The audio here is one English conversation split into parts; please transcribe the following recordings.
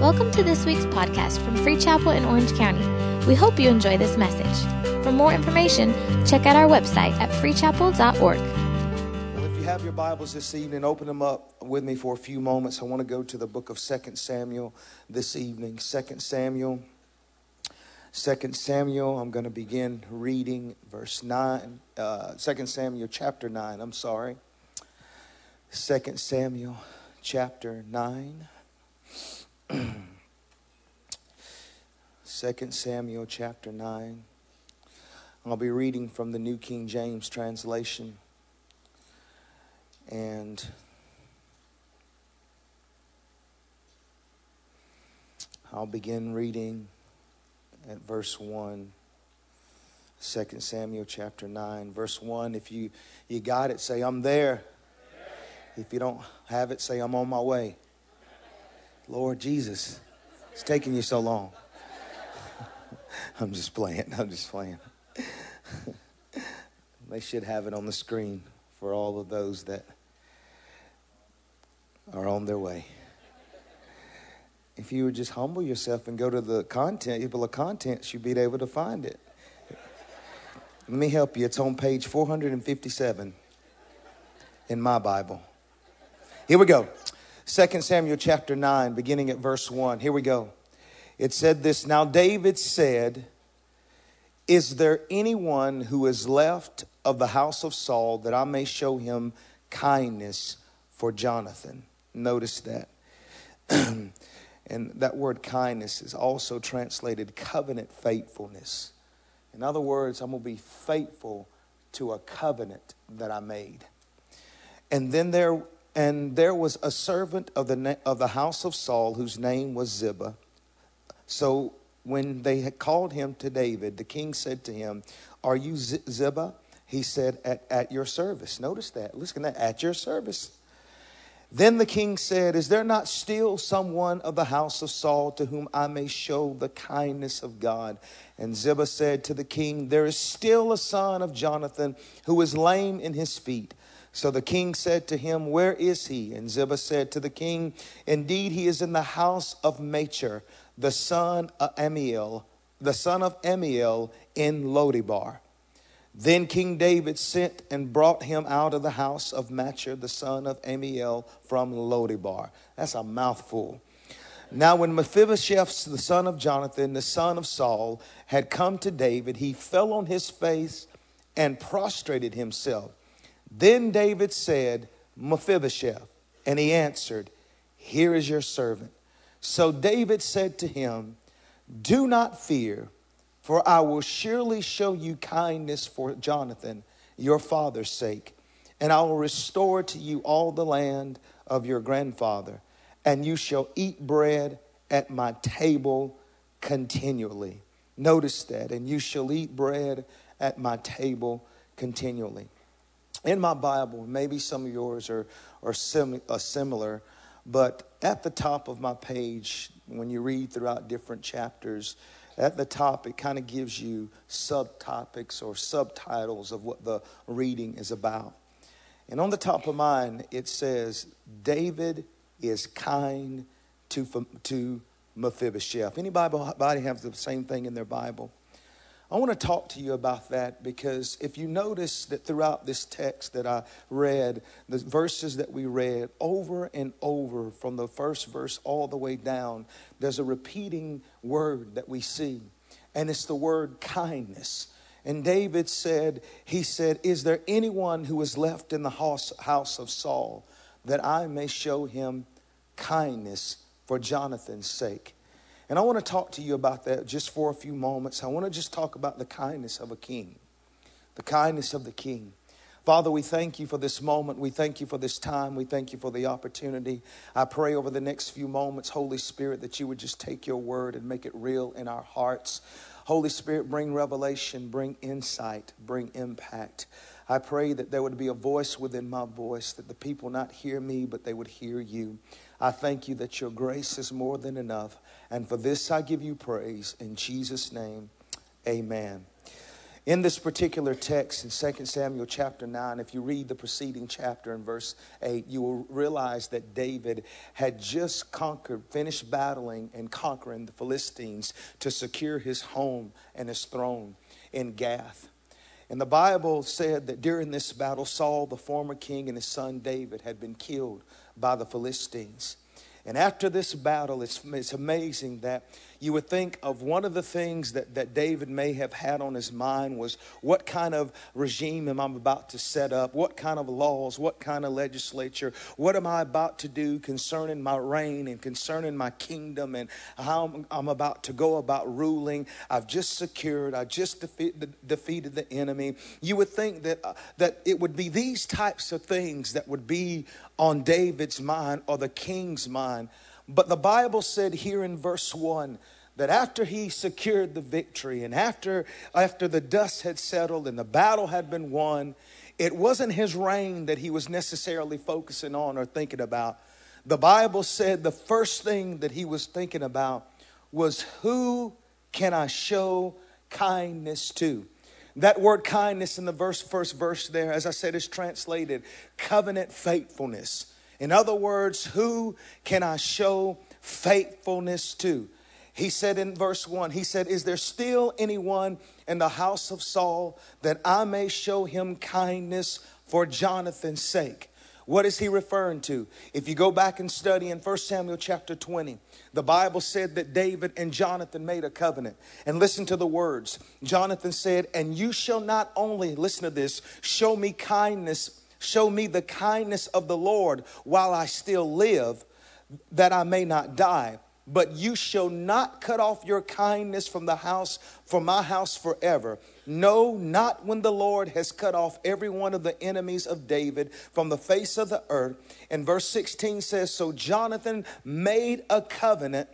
Welcome to this week's podcast from Free Chapel in Orange County. We hope you enjoy this message. For more information, check out our website at freechapel.org. Well, if you have your Bibles this evening, open them up with me for a few moments. I want to go to the book of 2 Samuel this evening. 2 Samuel. 2 Samuel, I'm going to begin reading verse 9, uh, 2 Samuel chapter 9, I'm sorry. 2 Samuel chapter 9. 2 Samuel chapter 9. I'll be reading from the New King James translation. And I'll begin reading at verse 1. 2 Samuel chapter 9, verse 1. If you, you got it, say, I'm there. If you don't have it, say, I'm on my way. Lord Jesus, it's taking you so long. I'm just playing. I'm just playing. they should have it on the screen for all of those that are on their way. If you would just humble yourself and go to the content, table of contents, you'd be able to find it. Let me help you. It's on page 457 in my Bible. Here we go. 2 Samuel chapter 9, beginning at verse 1. Here we go. It said this Now David said, Is there anyone who is left of the house of Saul that I may show him kindness for Jonathan? Notice that. and that word kindness is also translated covenant faithfulness. In other words, I'm going to be faithful to a covenant that I made. And then there and there was a servant of the, of the house of Saul whose name was Ziba. So when they had called him to David, the king said to him, Are you Ziba? He said, At, at your service. Notice that. Listen at that. At your service. Then the king said, Is there not still someone of the house of Saul to whom I may show the kindness of God? And Ziba said to the king, There is still a son of Jonathan who is lame in his feet. So the king said to him, Where is he? And Ziba said to the king, Indeed, he is in the house of Machir, the son of Ammiel, the son of Ammiel in Lodebar. Then King David sent and brought him out of the house of Machir, the son of Ammiel from Lodebar. That's a mouthful. Now, when Mephibosheth, the son of Jonathan, the son of Saul, had come to David, he fell on his face and prostrated himself. Then David said, Mephibosheth, and he answered, Here is your servant. So David said to him, Do not fear, for I will surely show you kindness for Jonathan, your father's sake, and I will restore to you all the land of your grandfather, and you shall eat bread at my table continually. Notice that, and you shall eat bread at my table continually in my Bible, maybe some of yours are, are sim, uh, similar, but at the top of my page, when you read throughout different chapters, at the top, it kind of gives you subtopics or subtitles of what the reading is about. And on the top of mine, it says, David is kind to, to Mephibosheth. Anybody have the same thing in their Bible? I want to talk to you about that because if you notice that throughout this text that I read, the verses that we read over and over from the first verse all the way down, there's a repeating word that we see, and it's the word kindness. And David said, He said, Is there anyone who is left in the house, house of Saul that I may show him kindness for Jonathan's sake? And I want to talk to you about that just for a few moments. I want to just talk about the kindness of a king, the kindness of the king. Father, we thank you for this moment. We thank you for this time. We thank you for the opportunity. I pray over the next few moments, Holy Spirit, that you would just take your word and make it real in our hearts. Holy Spirit, bring revelation, bring insight, bring impact. I pray that there would be a voice within my voice, that the people not hear me, but they would hear you. I thank you that your grace is more than enough. And for this I give you praise. In Jesus' name, amen. In this particular text in 2 Samuel chapter 9, if you read the preceding chapter in verse 8, you will realize that David had just conquered, finished battling and conquering the Philistines to secure his home and his throne in Gath. And the Bible said that during this battle, Saul, the former king, and his son David had been killed by the Philistines. And after this battle, it's, it's amazing that you would think of one of the things that, that David may have had on his mind was what kind of regime am I about to set up? What kind of laws? What kind of legislature? What am I about to do concerning my reign and concerning my kingdom and how I'm, I'm about to go about ruling? I've just secured, I just defeat, defeated the enemy. You would think that, uh, that it would be these types of things that would be on David's mind or the king's mind. But the Bible said here in verse 1 that after he secured the victory and after, after the dust had settled and the battle had been won, it wasn't his reign that he was necessarily focusing on or thinking about. The Bible said the first thing that he was thinking about was who can I show kindness to? That word kindness in the verse, first verse there, as I said, is translated covenant faithfulness. In other words, who can I show faithfulness to? He said in verse 1, he said, Is there still anyone in the house of Saul that I may show him kindness for Jonathan's sake? What is he referring to? If you go back and study in 1 Samuel chapter 20, the Bible said that David and Jonathan made a covenant. And listen to the words. Jonathan said, And you shall not only, listen to this, show me kindness Show me the kindness of the Lord while I still live, that I may not die. But you shall not cut off your kindness from the house, from my house forever. No, not when the Lord has cut off every one of the enemies of David from the face of the earth. And verse 16 says, So Jonathan made a covenant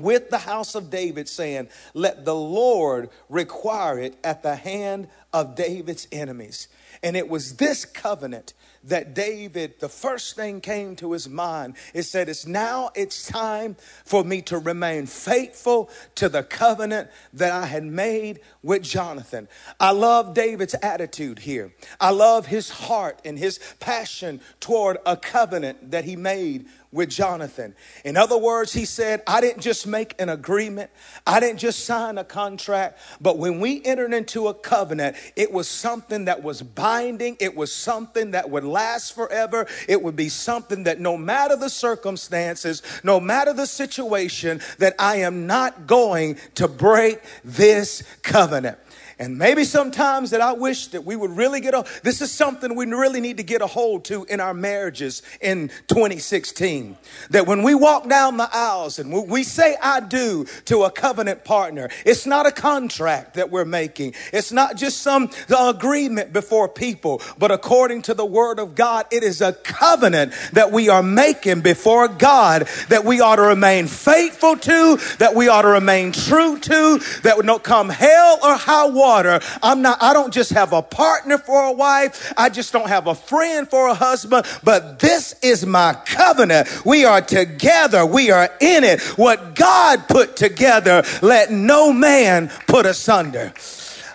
with the house of David, saying, Let the Lord require it at the hand of David's enemies. And it was this covenant that David, the first thing came to his mind. It said, It's now it's time for me to remain faithful to the covenant that I had made with Jonathan. I love David's attitude here. I love his heart and his passion toward a covenant that he made with Jonathan. In other words, he said, I didn't just make an agreement, I didn't just sign a contract, but when we entered into a covenant, it was something that was binding, it was something that would last forever, it would be something that no matter the circumstances, no matter the situation, that I am not going to break this covenant. And maybe sometimes that I wish that we would really get a, this is something we really need to get a hold to in our marriages in 2016. That when we walk down the aisles and we say I do to a covenant partner, it's not a contract that we're making. It's not just some agreement before people, but according to the word of God, it is a covenant that we are making before God that we ought to remain faithful to, that we ought to remain true to, that would not come hell or high water water. I'm not, I don't just have a partner for a wife. I just don't have a friend for a husband, but this is my covenant. We are together. We are in it. What God put together, let no man put asunder.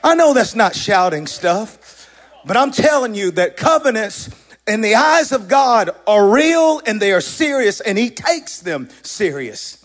I know that's not shouting stuff, but I'm telling you that covenants in the eyes of God are real and they are serious and he takes them serious.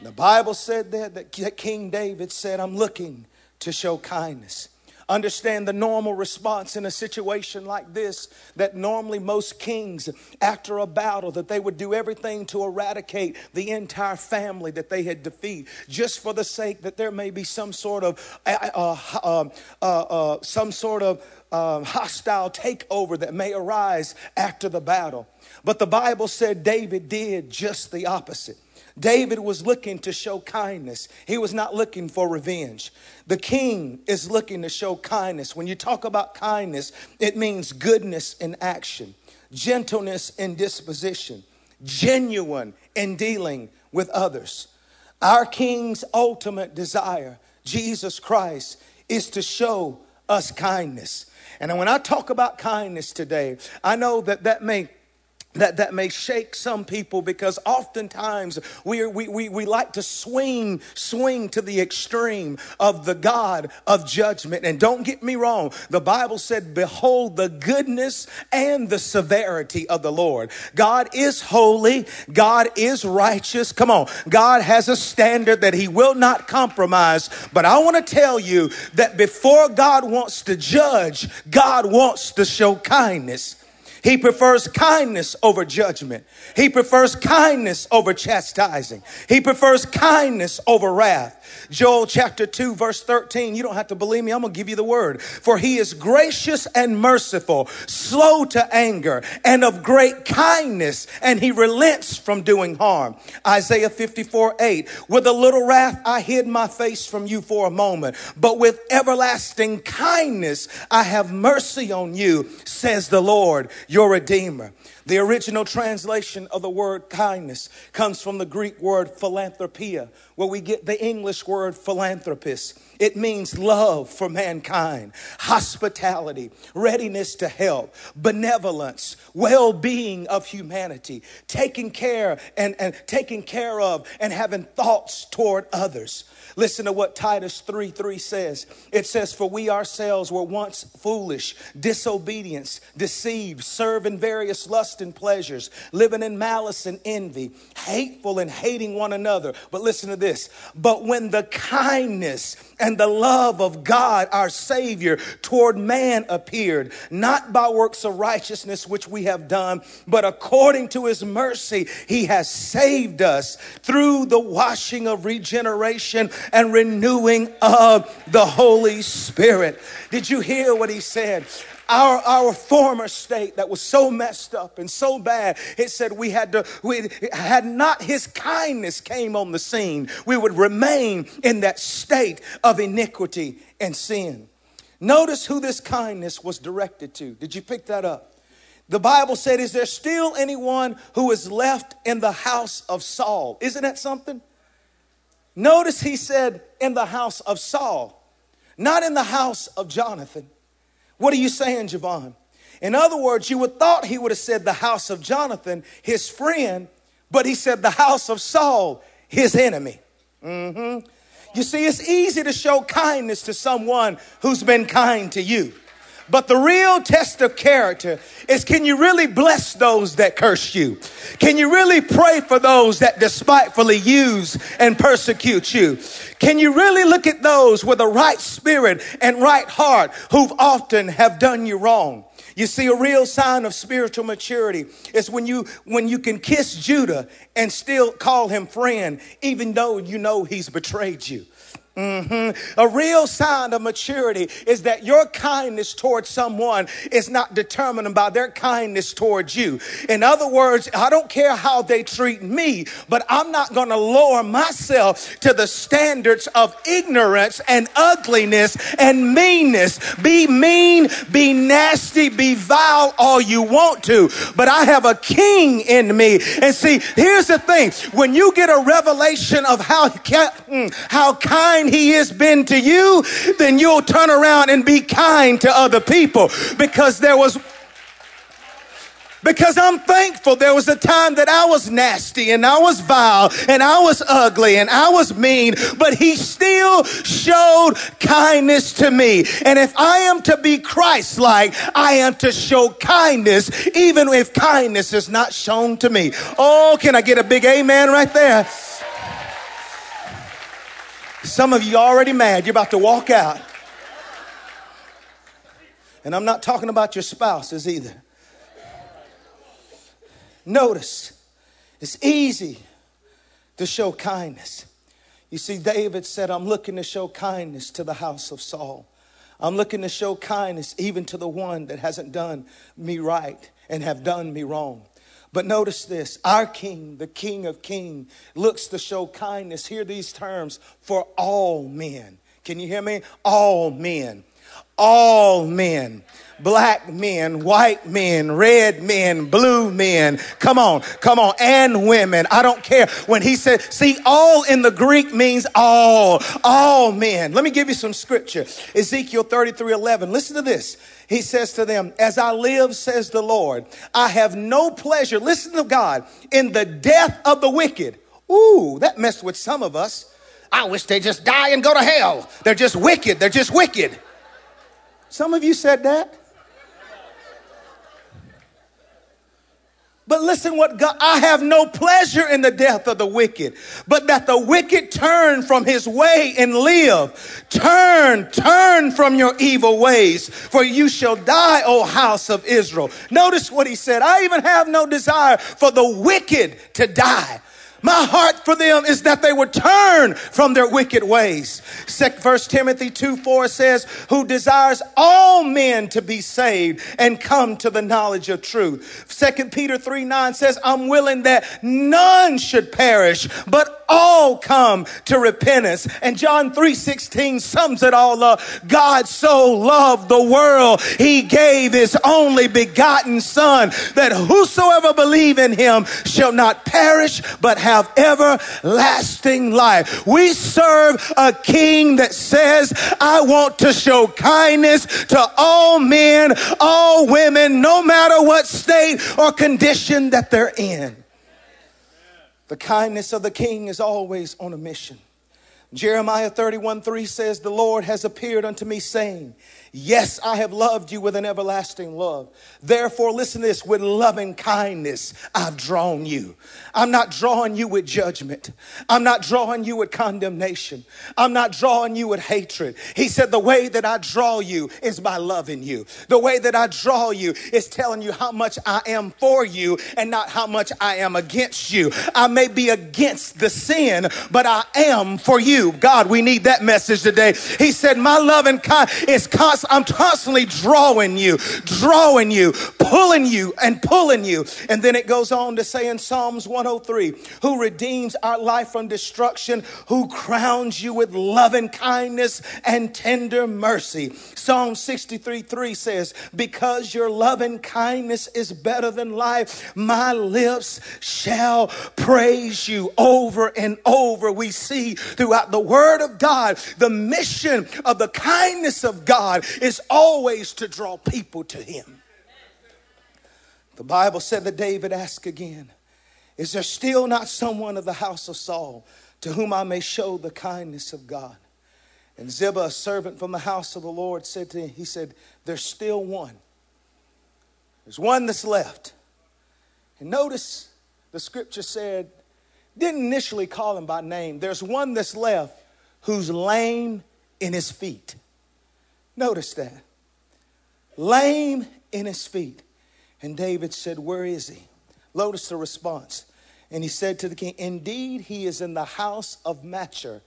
The Bible said that, that King David said, I'm looking to show kindness. Understand the normal response in a situation like this that normally most kings, after a battle, that they would do everything to eradicate the entire family that they had defeated, just for the sake that there may be some sort of uh, uh, uh, some sort of um, hostile takeover that may arise after the battle. But the Bible said David did just the opposite. David was looking to show kindness. He was not looking for revenge. The king is looking to show kindness. When you talk about kindness, it means goodness in action, gentleness in disposition, genuine in dealing with others. Our king's ultimate desire, Jesus Christ, is to show us kindness. And when I talk about kindness today, I know that that may that, that may shake some people because oftentimes we, we, we, we like to swing, swing to the extreme of the God of judgment. And don't get me wrong, the Bible said, Behold the goodness and the severity of the Lord. God is holy, God is righteous. Come on, God has a standard that He will not compromise. But I want to tell you that before God wants to judge, God wants to show kindness. He prefers kindness over judgment. He prefers kindness over chastising. He prefers kindness over wrath. Joel chapter 2, verse 13. You don't have to believe me. I'm going to give you the word. For he is gracious and merciful, slow to anger, and of great kindness, and he relents from doing harm. Isaiah 54, 8. With a little wrath, I hid my face from you for a moment, but with everlasting kindness, I have mercy on you, says the Lord, your Redeemer. The original translation of the word kindness comes from the Greek word philanthropia, where we get the English word philanthropist. It means love for mankind, hospitality, readiness to help, benevolence, well-being of humanity, taking care and, and taking care of and having thoughts toward others. Listen to what Titus 3 3 says. It says, For we ourselves were once foolish, disobedient, deceived, serving various lusts and pleasures, living in malice and envy, hateful and hating one another. But listen to this. But when the kindness and the love of God, our Savior, toward man appeared, not by works of righteousness which we have done, but according to his mercy, he has saved us through the washing of regeneration and renewing of the Holy Spirit. Did you hear what he said? Our, our former state that was so messed up and so bad, it said we had to, we had not his kindness came on the scene, we would remain in that state of iniquity and sin. Notice who this kindness was directed to. Did you pick that up? The Bible said, Is there still anyone who is left in the house of Saul? Isn't that something? Notice he said, in the house of Saul, not in the house of Jonathan. What are you saying, Javon? In other words, you would thought he would have said the house of Jonathan, his friend, but he said the house of Saul, his enemy. Mm-hmm. You see, it's easy to show kindness to someone who's been kind to you. But the real test of character is can you really bless those that curse you? Can you really pray for those that despitefully use and persecute you? Can you really look at those with a right spirit and right heart who've often have done you wrong? You see, a real sign of spiritual maturity is when you when you can kiss Judas and still call him friend, even though you know he's betrayed you. Mm-hmm. A real sign of maturity is that your kindness towards someone is not determined by their kindness towards you. In other words, I don't care how they treat me, but I'm not going to lower myself to the standards of ignorance and ugliness and meanness. Be mean, be nasty, be vile all you want to, but I have a king in me. And see, here's the thing. When you get a revelation of how, mm, how kind kind he has been to you, then you'll turn around and be kind to other people because there was because I'm thankful there was a time that I was nasty and I was vile and I was ugly and I was mean, but he still showed kindness to me. And if I am to be Christ like, I am to show kindness, even if kindness is not shown to me. Oh, can I get a big amen right there? Some of you already mad. You're about to walk out. And I'm not talking about your spouses either. Notice, it's easy to show kindness. You see, David said, I'm looking to show kindness to the house of Saul. I'm looking to show kindness even to the one that hasn't done me right and have done me wrong. But notice this our King, the King of Kings, looks to show kindness. Hear these terms for all men. Can you hear me? All men. All men black men, white men, red men, blue men. Come on, come on, and women. I don't care. When he said, see, all in the Greek means all, all men. Let me give you some scripture. Ezekiel 33 11. Listen to this. He says to them, As I live, says the Lord, I have no pleasure, listen to God, in the death of the wicked. Ooh, that messed with some of us. I wish they just die and go to hell. They're just wicked. They're just wicked. Some of you said that. But listen what God, I have no pleasure in the death of the wicked, but that the wicked turn from his way and live. Turn, turn from your evil ways, for you shall die, O house of Israel. Notice what he said. I even have no desire for the wicked to die my heart for them is that they would turn from their wicked ways. First Timothy 2 4 says, Who desires all men to be saved and come to the knowledge of truth. Second Peter 3 9 says, I'm willing that none should perish, but all come to repentance. And John 3 16 sums it all up. God so loved the world, he gave his only begotten Son, that whosoever believe in him shall not perish, but have have everlasting life. We serve a king that says, I want to show kindness to all men, all women, no matter what state or condition that they're in. The kindness of the king is always on a mission. Jeremiah 31 3 says, The Lord has appeared unto me, saying, Yes, I have loved you with an everlasting love. Therefore, listen to this with loving kindness, I've drawn you. I'm not drawing you with judgment. I'm not drawing you with condemnation. I'm not drawing you with hatred. He said, The way that I draw you is by loving you. The way that I draw you is telling you how much I am for you and not how much I am against you. I may be against the sin, but I am for you. God, we need that message today. He said, My love and kind is constant I'm constantly drawing you, drawing you, pulling you, and pulling you. And then it goes on to say in Psalms 103 who redeems our life from destruction, who crowns you with loving kindness and tender mercy. Psalm 63 3 says, Because your loving kindness is better than life, my lips shall praise you over and over. We see throughout the Word of God the mission of the kindness of God is always to draw people to him. The Bible said that David asked again, Is there still not someone of the house of Saul to whom I may show the kindness of God? And Ziba, a servant from the house of the Lord, said to him, He said, There's still one. There's one that's left. And notice the scripture said, didn't initially call him by name. There's one that's left who's lame in his feet. Notice that. Lame in his feet. And David said, Where is he? Notice the response. And he said to the king, Indeed, he is in the house of Machir,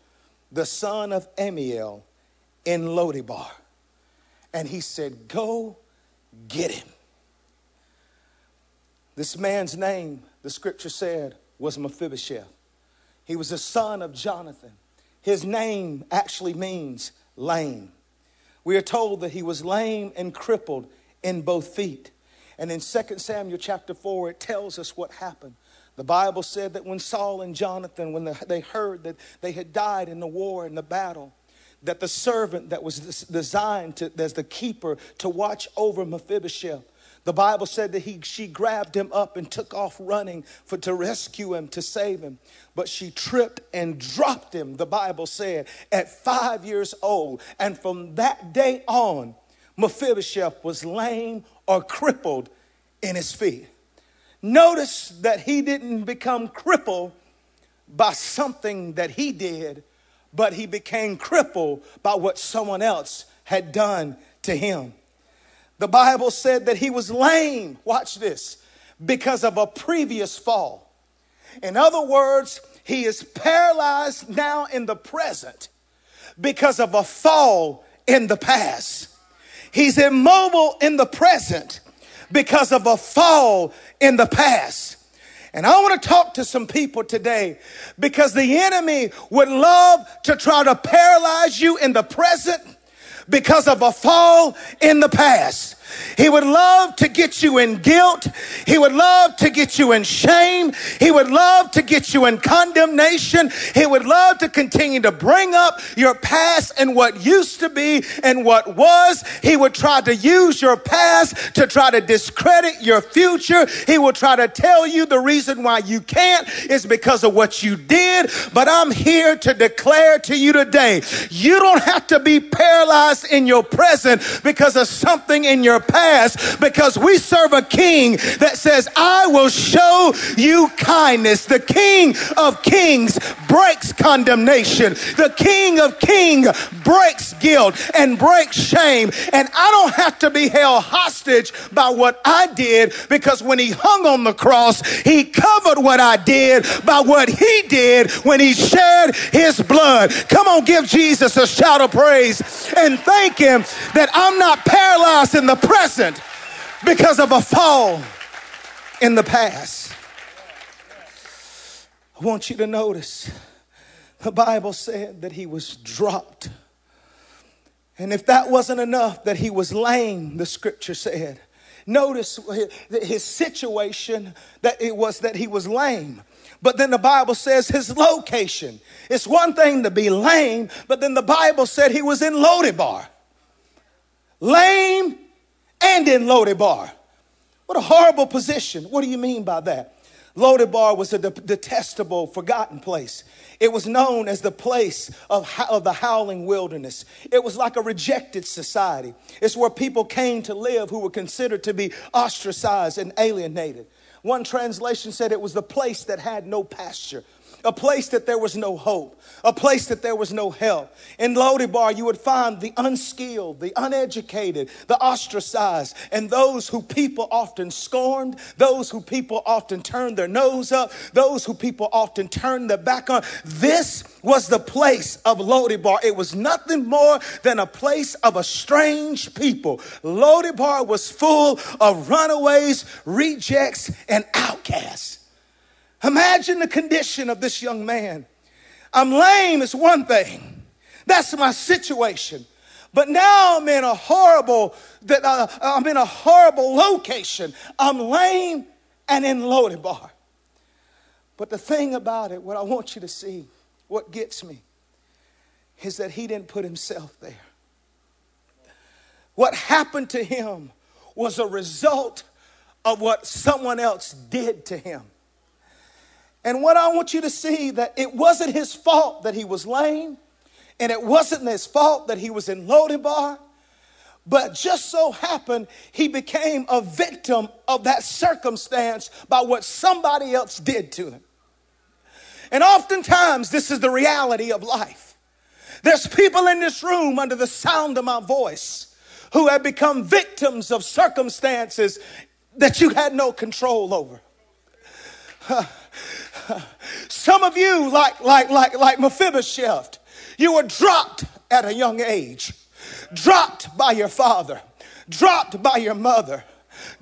the son of Ammiel, in Lodebar. And he said, Go get him. This man's name, the scripture said, was Mephibosheth. He was the son of Jonathan. His name actually means lame. We are told that he was lame and crippled in both feet. And in 2 Samuel chapter 4, it tells us what happened. The Bible said that when Saul and Jonathan, when they heard that they had died in the war, in the battle, that the servant that was designed to, as the keeper to watch over Mephibosheth, the Bible said that he, she grabbed him up and took off running for, to rescue him, to save him. But she tripped and dropped him, the Bible said, at five years old. And from that day on, Mephibosheth was lame or crippled in his feet. Notice that he didn't become crippled by something that he did, but he became crippled by what someone else had done to him. The Bible said that he was lame, watch this, because of a previous fall. In other words, he is paralyzed now in the present because of a fall in the past. He's immobile in the present because of a fall in the past. And I want to talk to some people today because the enemy would love to try to paralyze you in the present because of a fall in the past. He would love to get you in guilt. He would love to get you in shame. He would love to get you in condemnation. He would love to continue to bring up your past and what used to be and what was. He would try to use your past to try to discredit your future. He will try to tell you the reason why you can't is because of what you did. But I'm here to declare to you today, you don't have to be paralyzed in your present because of something in your past because we serve a king that says, I will show you kindness. The king of kings breaks condemnation. The king of kings breaks guilt and breaks shame. And I don't have to be held hostage by what I did because when he hung on the cross, he covered what I did by what he did when he shed his blood. Come on, give Jesus a shout of praise and thank him that I'm not paralyzed in the present because of a fall in the past. I want you to notice the Bible said that he was dropped. And if that wasn't enough, that he was lame, the scripture said. Notice his situation that it was that he was lame. But then the Bible says his location. It's one thing to be lame, but then the Bible said he was in Lodebar. Lame and in Lodebar. What a horrible position. What do you mean by that? Lodebar was a detestable, forgotten place. It was known as the place of, of the howling wilderness. It was like a rejected society. It's where people came to live who were considered to be ostracized and alienated. One translation said it was the place that had no pasture a place that there was no hope, a place that there was no help. In Lodebar, you would find the unskilled, the uneducated, the ostracized, and those who people often scorned, those who people often turned their nose up, those who people often turned their back on. This was the place of Lodebar. It was nothing more than a place of a strange people. Lodebar was full of runaways, rejects, and outcasts. Imagine the condition of this young man. I'm lame is one thing. That's my situation. But now I'm in a horrible that uh, I'm in a horrible location. I'm lame and in Lodebar. But the thing about it, what I want you to see, what gets me, is that he didn't put himself there. What happened to him was a result of what someone else did to him. And what I want you to see that it wasn't his fault that he was lame, and it wasn't his fault that he was in Lodebar, but just so happened he became a victim of that circumstance by what somebody else did to him. And oftentimes, this is the reality of life. There's people in this room under the sound of my voice who have become victims of circumstances that you had no control over. Some of you, like, like, like, like Mephibosheth, you were dropped at a young age, dropped by your father, dropped by your mother,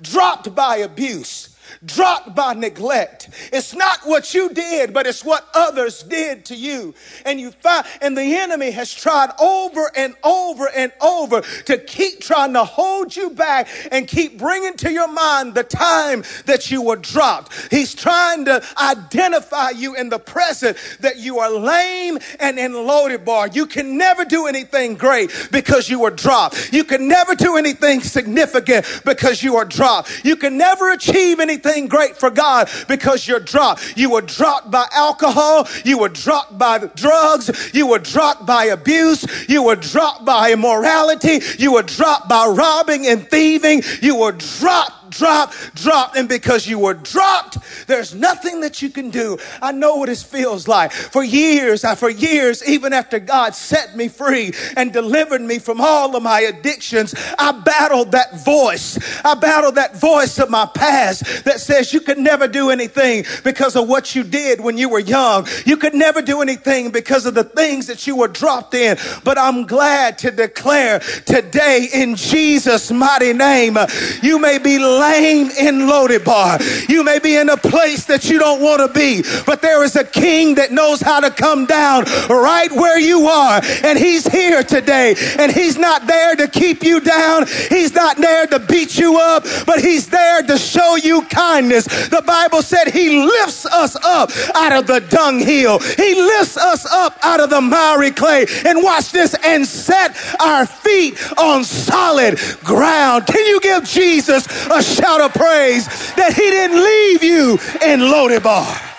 dropped by abuse dropped by neglect. It's not what you did, but it's what others did to you. And you find, and the enemy has tried over and over and over to keep trying to hold you back and keep bringing to your mind the time that you were dropped. He's trying to identify you in the present that you are lame and in Lodebar. You can never do anything great because you were dropped. You can never do anything significant because you are dropped. You can never achieve anything anything great for God because you're dropped. You were dropped by alcohol. You were dropped by drugs. You were dropped by abuse. You were dropped by immorality. You were dropped by robbing and thieving. You were dropped drop, drop. And because you were dropped, there's nothing that you can do. I know what it feels like. For years, for years, even after God set me free and delivered me from all of my addictions, I battled that voice. I battled that voice of my past that says you could never do anything because of what you did when you were young. You could never do anything because of the things that you were dropped in. But I'm glad to declare today in Jesus' mighty name, you may be lame in Lodebar. You may be in a place that you don't want to be, but there is a king that knows how to come down right where you are. And he's here today. And he's not there to keep you down. He's not there to beat you up, but he's there to show you kindness. The Bible said he lifts us up out of the dunghill. He lifts us up out of the miry clay. And watch this and set our feet on solid ground. Can you give Jesus a shout of praise that he didn't leave you in Lodebar?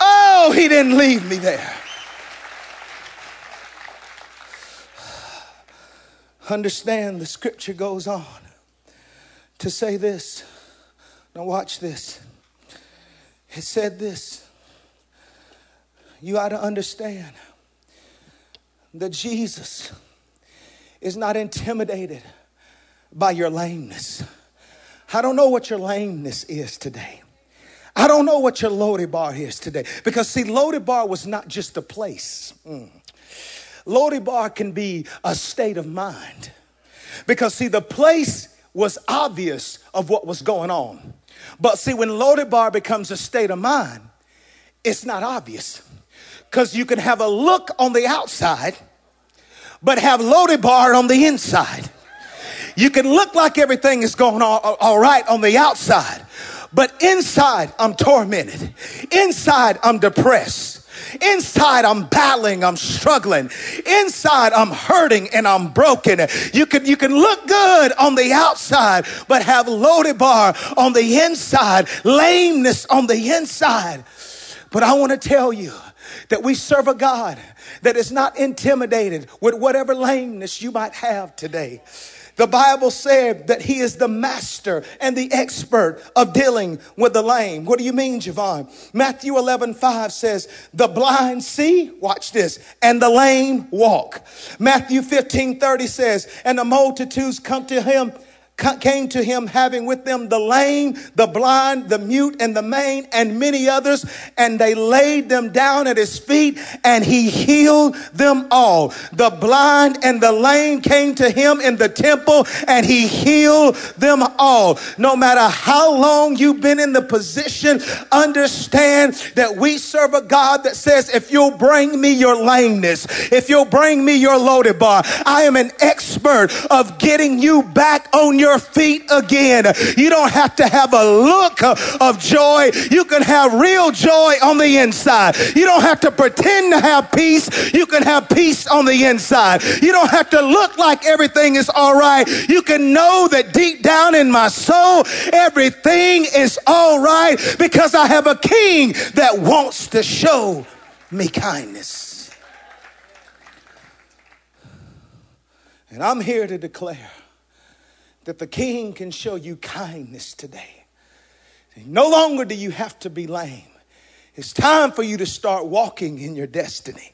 Oh, he didn't leave me there. Understand the scripture goes on to say this. Now, watch this. It said this. You ought to understand that Jesus is not intimidated by your lameness. I don't know what your lameness is today. I don't know what your Lodebar is today. Because, see, Lodebar was not just a place. Mm. Lodebar can be a state of mind. Because, see, the place was obvious of what was going on. But see, when Lodebar becomes a state of mind, it's not obvious. Because you can have a look on the outside, but have Lodebar on the inside. You can look like everything is going all, all right on the outside, but inside I'm tormented. Inside I'm depressed. Inside, I'm battling, I'm struggling. Inside, I'm hurting and I'm broken. You can, you can look good on the outside, but have Lodebar on the inside, lameness on the inside. But I want to tell you that we serve a God that is not intimidated with whatever lameness you might have today. The Bible said that he is the master and the expert of dealing with the lame. What do you mean, Javon? Matthew 11, 5 says, the blind see, watch this, and the lame walk. Matthew 15, 30 says, and the multitudes come to him came to him having with them the lame, the blind, the mute, and the maimed, and many others, and they laid them down at his feet, and he healed them all. The blind and the lame came to him in the temple, and he healed them all. No matter how long you've been in the position, understand that we serve a God that says, if you'll bring me your lameness, if you'll bring me your Lodebar, I am an expert of getting you back on your feet again. You don't have to have a look of joy. You can have real joy on the inside. You don't have to pretend to have peace. You can have peace on the inside. You don't have to look like everything is all right. You can know that deep down in my soul, everything is all right because I have a king that wants to show me kindness. And I'm here to declare that the king can show you kindness today. No longer do you have to be lame. It's time for you to start walking in your destiny.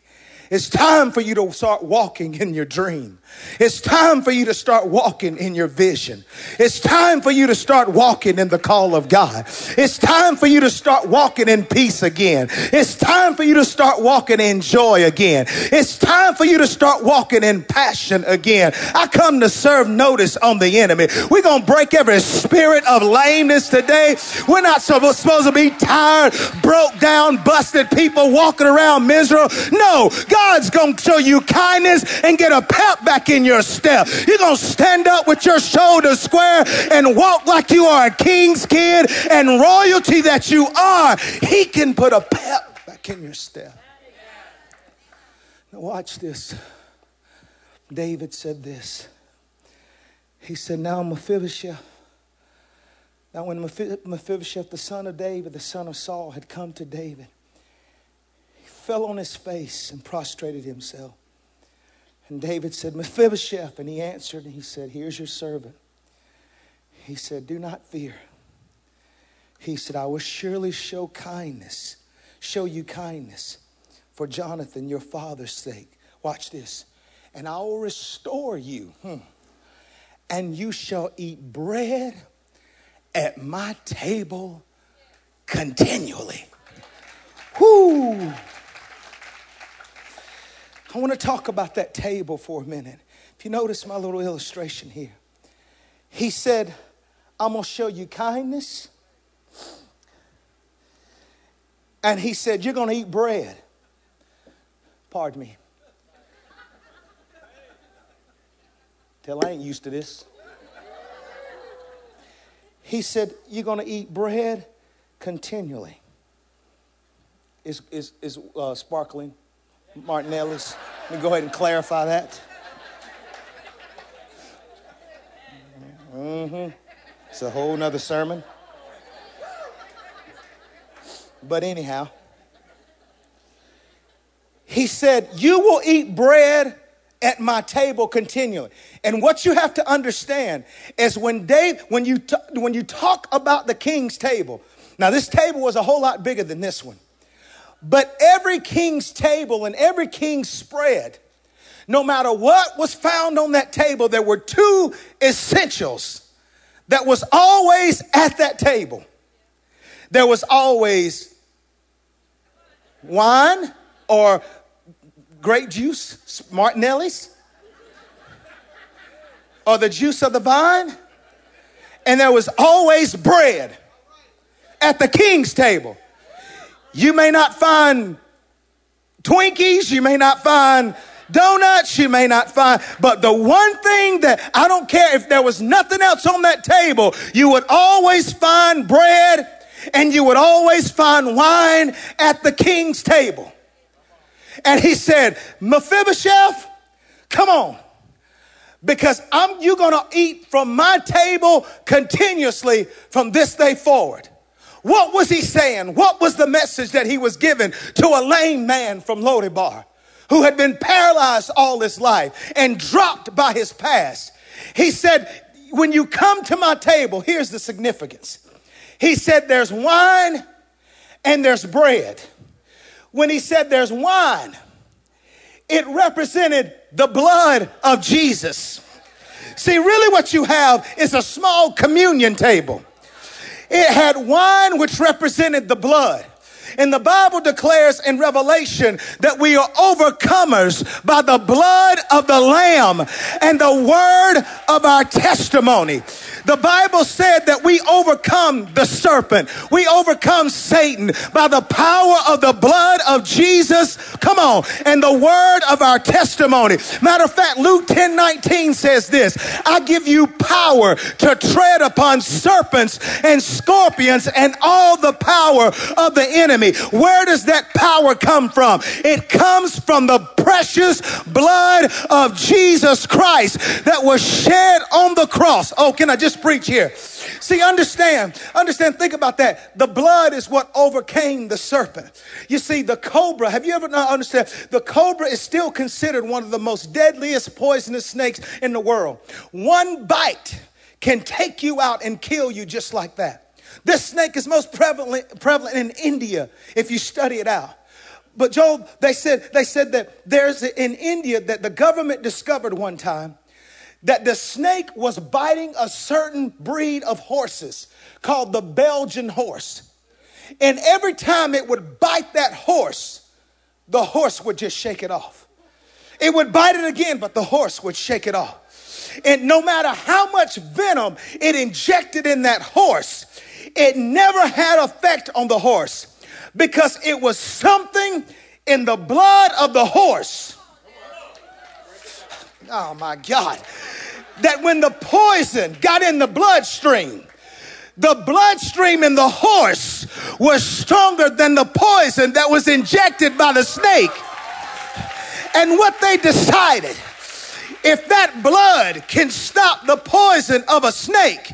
It's time for you to start walking in your dream. It's time for you to start walking in your vision. It's time for you to start walking in the call of God. It's time for you to start walking in peace again. It's time for you to start walking in joy again. It's time for you to start walking in passion again. I come to serve notice on the enemy. We're going to break every spirit of lameness today. We're not supposed to be tired, broke down, busted people walking around miserable. No, God's going to show you kindness and get a pep back in your step. You're going to stand up with your shoulders square and walk like you are a king's kid and royalty that you are. He can put a pep back in your step. Now, watch this. David said this. He said, Now Mephibosheth, now when Mephibosheth, the son of David, the son of Saul, had come to David, he fell on his face and prostrated himself. And David said, Mephibosheth. And he answered and he said, Here's your servant. He said, Do not fear. He said, I will surely show kindness, show you kindness for Jonathan, your father's sake. Watch this. And I will restore you, hmm. and you shall eat bread at my table continually. Whoo! I want to talk about that table for a minute. If you notice my little illustration here, he said, I'm going to show you kindness. And he said, You're going to eat bread. Pardon me. Tell I ain't used to this. He said, You're going to eat bread continually. Is, is, is uh, sparkling Martinelli's? Let me go ahead and clarify that. Mm-hmm. It's a whole nother sermon. But anyhow, he said, You will eat bread at my table continually. And what you have to understand is when Dave, when you t- when you talk about the king's table, now this table was a whole lot bigger than this one. But every king's table and every king's spread, no matter what was found on that table, there were two essentials that was always at that table. There was always wine or grape juice, Martinelli's, or the juice of the vine, and there was always bread at the king's table. You may not find Twinkies, you may not find donuts you may not find, but the one thing that I don't care if there was nothing else on that table, you would always find bread and you would always find wine at the king's table. And he said, Mephibosheth, come on. Because I'm you're gonna eat from my table continuously from this day forward. What was he saying? What was the message that he was giving to a lame man from Lodebar who had been paralyzed all his life and dropped by his past? He said, When you come to my table, here's the significance. He said, There's wine and there's bread when he said there's wine, it represented the blood of Jesus. See, really, what you have is a small communion table. It had wine, which represented the blood. And the Bible declares in Revelation that we are overcomers by the blood of the Lamb and the word of our testimony. The Bible said that we overcome the serpent. We overcome Satan by the power of the blood of Jesus. Come on. And the word of our testimony. Matter of fact, Luke 10 19 says this I give you power to tread upon serpents and scorpions and all the power of the enemy. Where does that power come from? It comes from the precious blood of Jesus Christ that was shed on the cross. Oh, can I just preach here. See, understand, understand, think about that. The blood is what overcame the serpent. You see, the cobra, have you ever not understand? The cobra is still considered one of the most deadliest poisonous snakes in the world. One bite can take you out and kill you just like that. This snake is most prevalent, prevalent in India if you study it out. But Joel, they said, they said that there's in India that the government discovered one time that the snake was biting a certain breed of horses called the Belgian horse. And every time it would bite that horse, the horse would just shake it off. It would bite it again, but the horse would shake it off. And no matter how much venom it injected in that horse, it never had effect on the horse because it was something in the blood of the horse. Oh my God that when the poison got in the bloodstream, the bloodstream in the horse was stronger than the poison that was injected by the snake. And what they decided, if that blood can stop the poison of a snake,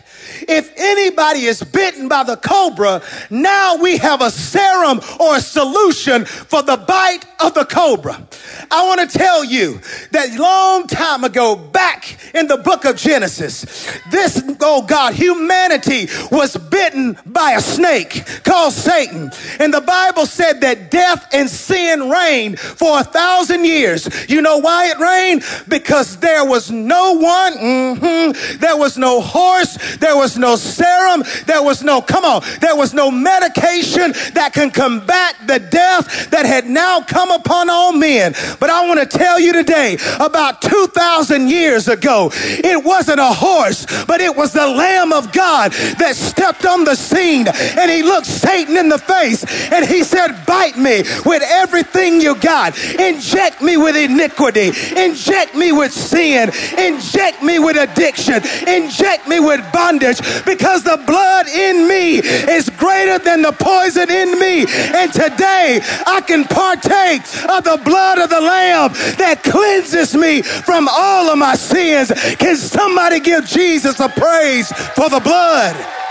if anybody is bitten by the cobra, now we have a serum or a solution for the bite of the cobra. I want to tell you that long time ago, back in the book of Genesis, this, oh God, humanity was bitten by a snake called Satan. And the Bible said that death and sin reigned for a thousand years. You know why it reigned? Because there was no one, mm-hmm, there was no horse, there was no serum. There was no, come on, there was no medication that can combat the death that had now come upon all men. But I want to tell you today, about 2,000 years ago, it wasn't a horse, but it was the Lamb of God that stepped on the scene and he looked Satan in the face and he said, Bite me with everything you got. Inject me with iniquity. Inject me with sin. Inject me with addiction. Inject me with bondage because the blood in me is greater than the poison in me. And today I can partake of the blood of the Lamb that cleanses me from all of my sins. Can somebody give Jesus a praise for the blood?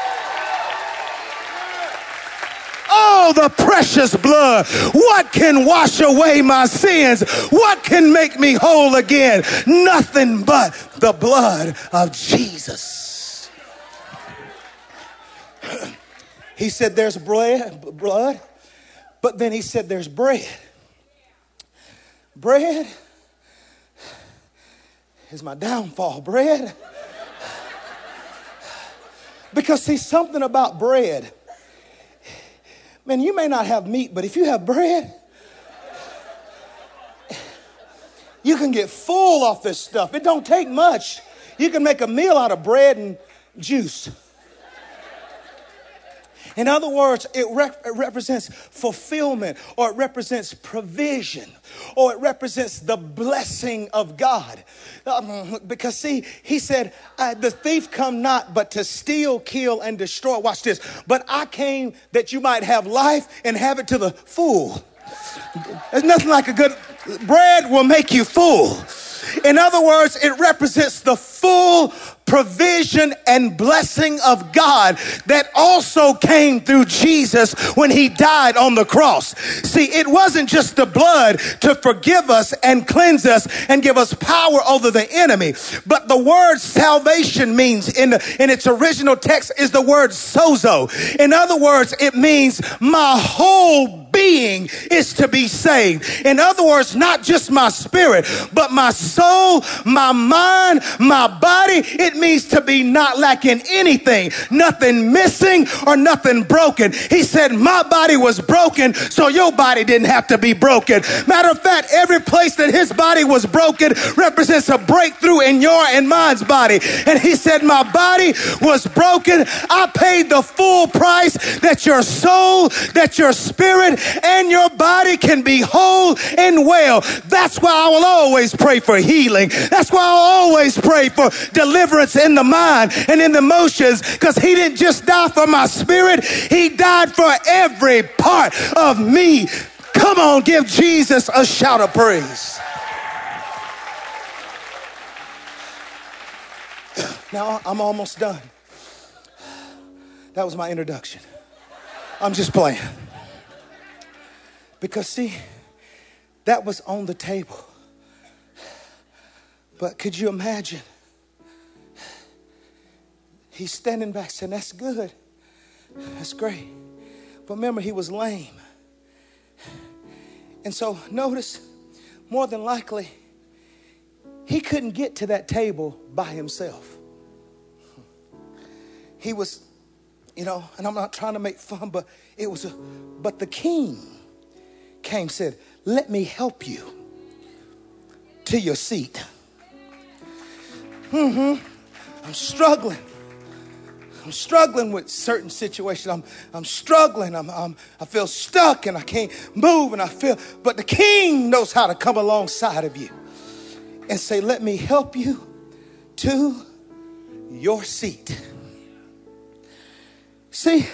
Oh, the precious blood. What can wash away my sins? What can make me whole again? Nothing but the blood of Jesus. He said, There's bread, blood, but then he said, There's bread. Bread is my downfall. Bread. Because, see, something about bread Man, you may not have meat, but if you have bread, you can get full off this stuff. It don't take much. You can make a meal out of bread and juice. In other words, it, it, represents fulfillment or it represents provision or it represents the blessing of God. Um, because, see, he said, The thief come not but to steal, kill, and destroy. Watch this. But I came that you might have life and have it to the full. There's nothing like a good bread will make you full. In other words, it represents the full provision and blessing of God that also came through Jesus when he died on the cross. See, it wasn't just the blood to forgive us and cleanse us and give us power over the enemy, but the word salvation means in, in its original text is the word sozo. In other words, it means my whole being is to be saved. In other words, not just my spirit, but my soul, my mind, my body. It means to be not lacking anything, nothing missing or nothing broken. He said, My body was broken, so your body didn't have to be broken. Matter of fact, every place that his body was broken represents a breakthrough in your and mine's body. And he said, My body was broken. I paid the full price that your soul, that your spirit, and your body can be whole and well. That's why I will always pray for healing. That's why I'll always pray for deliverance in the mind and in the emotions because he didn't just die for my spirit, he died for every part of me. Come on, give Jesus a shout of praise. Now I'm almost done. That was my introduction. I'm just playing. Because, see, that was on the table. But could you imagine? He's standing back saying, That's good. That's great. But remember, he was lame. And so, notice, more than likely, he couldn't get to that table by himself. He was, you know, and I'm not trying to make fun, but it was a, but the king came said, Let me help you to your seat. Mm-hmm. I'm struggling. I'm struggling with certain situations. I'm, I'm struggling. I'm, I'm, I feel stuck and I can't move and I feel, but the king knows how to come alongside of you and say, Let me help you to your seat. See,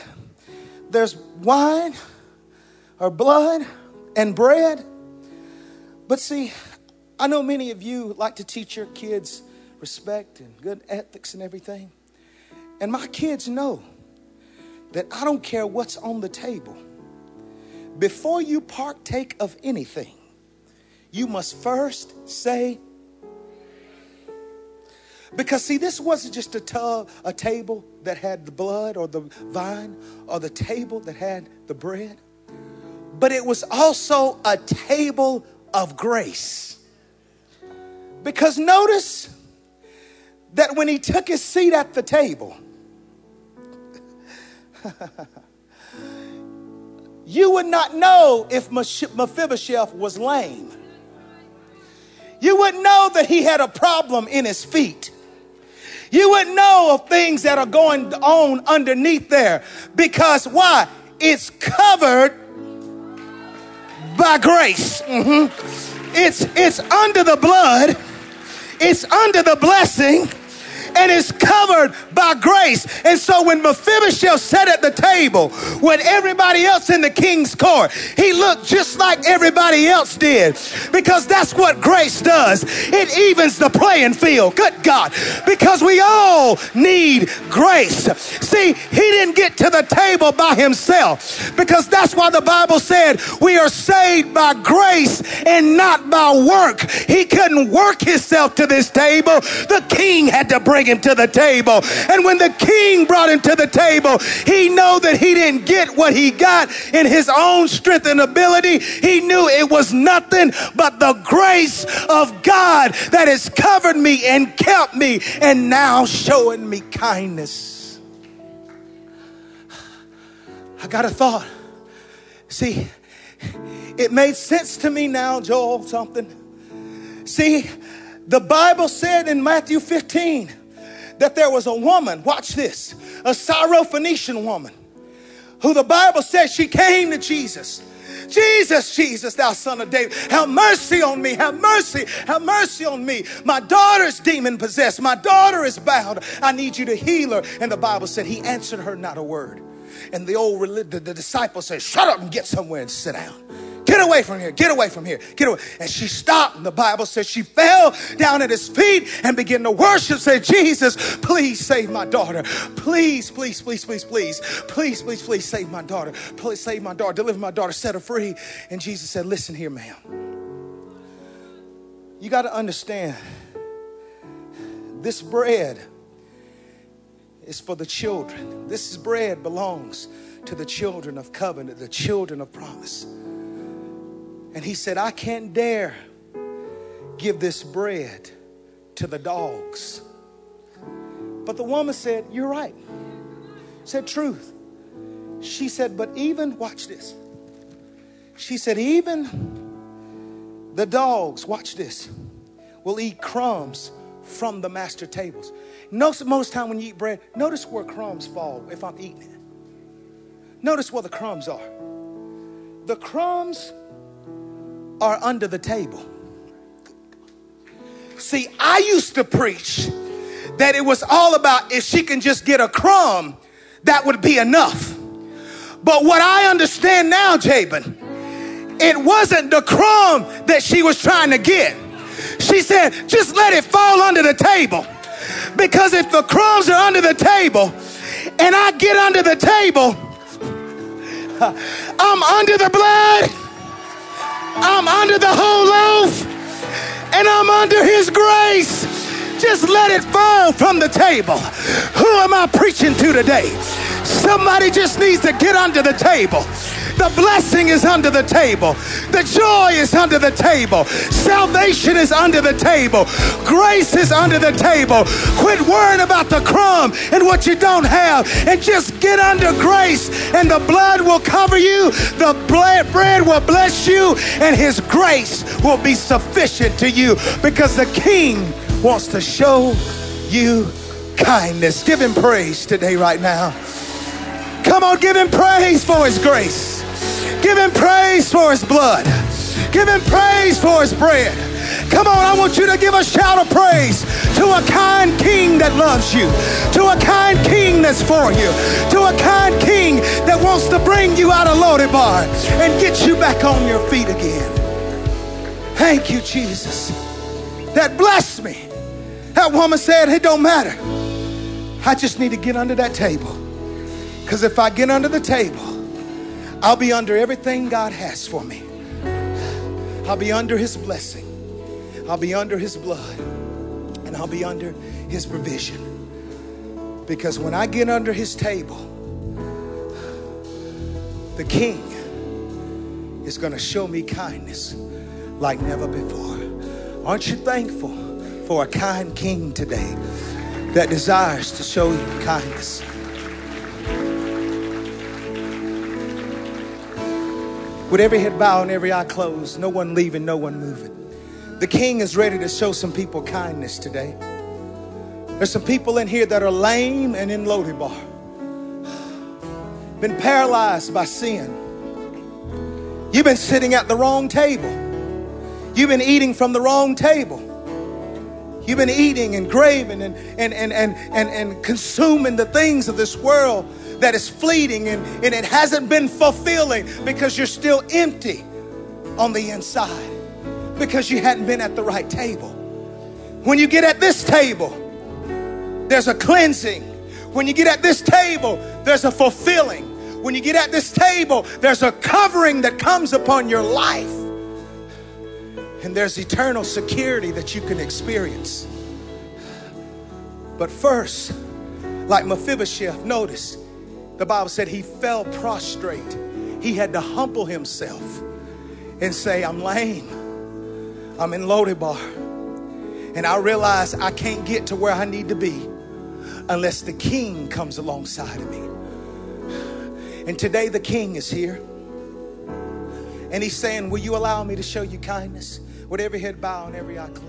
there's wine or blood and bread. But see, I know many of you like to teach your kids respect and good ethics and everything. And my kids know that I don't care what's on the table. Before you partake of anything, you must first say, because see, this wasn't just a tub, a table that had the blood or the vine, or the table that had the bread but it was also a table of grace. Because notice that when he took his seat at the table, you would not know if Mephibosheth was lame. You wouldn't know that he had a problem in his feet. You wouldn't know of things that are going on underneath there because why? It's covered by grace. Mm-hmm. It's it's under the blood. It's under the blessing and is covered by grace. And so when Mephibosheth sat at the table with everybody else in the king's court, he looked just like everybody else did because that's what grace does. It evens the playing field. Good God. Because we all need grace. See, he didn't get to the table by himself because that's why the Bible said we are saved by grace and not by work. He couldn't work himself to this table. The king had to bring him to the table. And when the king brought him to the table, he knew that he didn't get what he got in his own strength and ability. He knew it was nothing but the grace of God that has covered me and kept me and now showing me kindness. I got a thought. See, it made sense to me now, Joel, something. See, the Bible said in Matthew 15 that there was a woman, watch this, a Syrophoenician woman, who the Bible says she came to Jesus. Jesus, Jesus, thou son of David, have mercy on me, have mercy, have mercy on me. My daughter's demon possessed, my daughter is bound. I need you to heal her. And the Bible said he answered her not a word. And the old the, the disciple said, Shut up and get somewhere and sit down. Get away from here. Get away from here. Get away. And she stopped. And the Bible says she fell down at his feet and began to worship. Say, Jesus, please save my daughter. Please, please, please, please, please, please, please, please save my daughter. Please save my daughter. Deliver my daughter. Set her free. And Jesus said, Listen here, ma'am. You got to understand this bread is for the children. This bread belongs to the children of covenant, the children of promise. And he said, I can't dare give this bread to the dogs. But the woman said, You're right. Said truth. She said, But even, watch this. She said, Even the dogs, watch this, will eat crumbs from the master tables. Notice most time when you eat bread, notice where crumbs fall if I'm eating it. Notice where the crumbs are. The crumbs are under the table. See, I used to preach that it was all about if she can just get a crumb, that would be enough. But what I understand now, Jabin, it wasn't the crumb that she was trying to get. She said, just let it fall under the table. Because if the crumbs are under the table and I get under the table, I'm under the blood I'm under the whole loaf and I'm under his grace. Just let it fall from the table. Who am I preaching to today? Somebody just needs to get under the table. The blessing is under the table. The joy is under the table. Salvation is under the table. Grace is under the table. Quit worrying about the crumb and what you don't have and just get under grace and the blood will cover you. The bread will bless you and his grace will be sufficient to you because the king wants to show you kindness. Give him praise today, right now. Come on, give him praise for his grace. Give him praise for his blood. Give him praise for his bread. Come on, I want you to give a shout of praise to a kind king that loves you, to a kind king that's for you, to a kind king that wants to bring you out of Lodebar and get you back on your feet again. Thank you, Jesus. That blessed me. That woman said, It don't matter. I just need to get under that table. Because if I get under the table, I'll be under everything God has for me. I'll be under His blessing. I'll be under His blood. And I'll be under His provision. Because when I get under His table, the King is going to show me kindness like never before. Aren't you thankful for a kind King today that desires to show you kindness? With every head bowed and every eye closed, no one leaving, no one moving. The king is ready to show some people kindness today. There's some people in here that are lame and in Lodebar, been paralyzed by sin. You've been sitting at the wrong table. You've been eating from the wrong table. You've been eating and craving and, and, and, and, and, and consuming the things of this world that is fleeting and, and it hasn't been fulfilling because you're still empty on the inside because you hadn't been at the right table. When you get at this table, there's a cleansing. When you get at this table, there's a fulfilling. When you get at this table, there's a covering that comes upon your life. And there's eternal security that you can experience. But first, like Mephibosheth, notice the Bible said he fell prostrate. He had to humble himself and say, I'm lame. I'm in Lodebar. And I realize I can't get to where I need to be unless the king comes alongside of me. And today the king is here. And he's saying, Will you allow me to show you kindness? With every head bowed and every eye closed.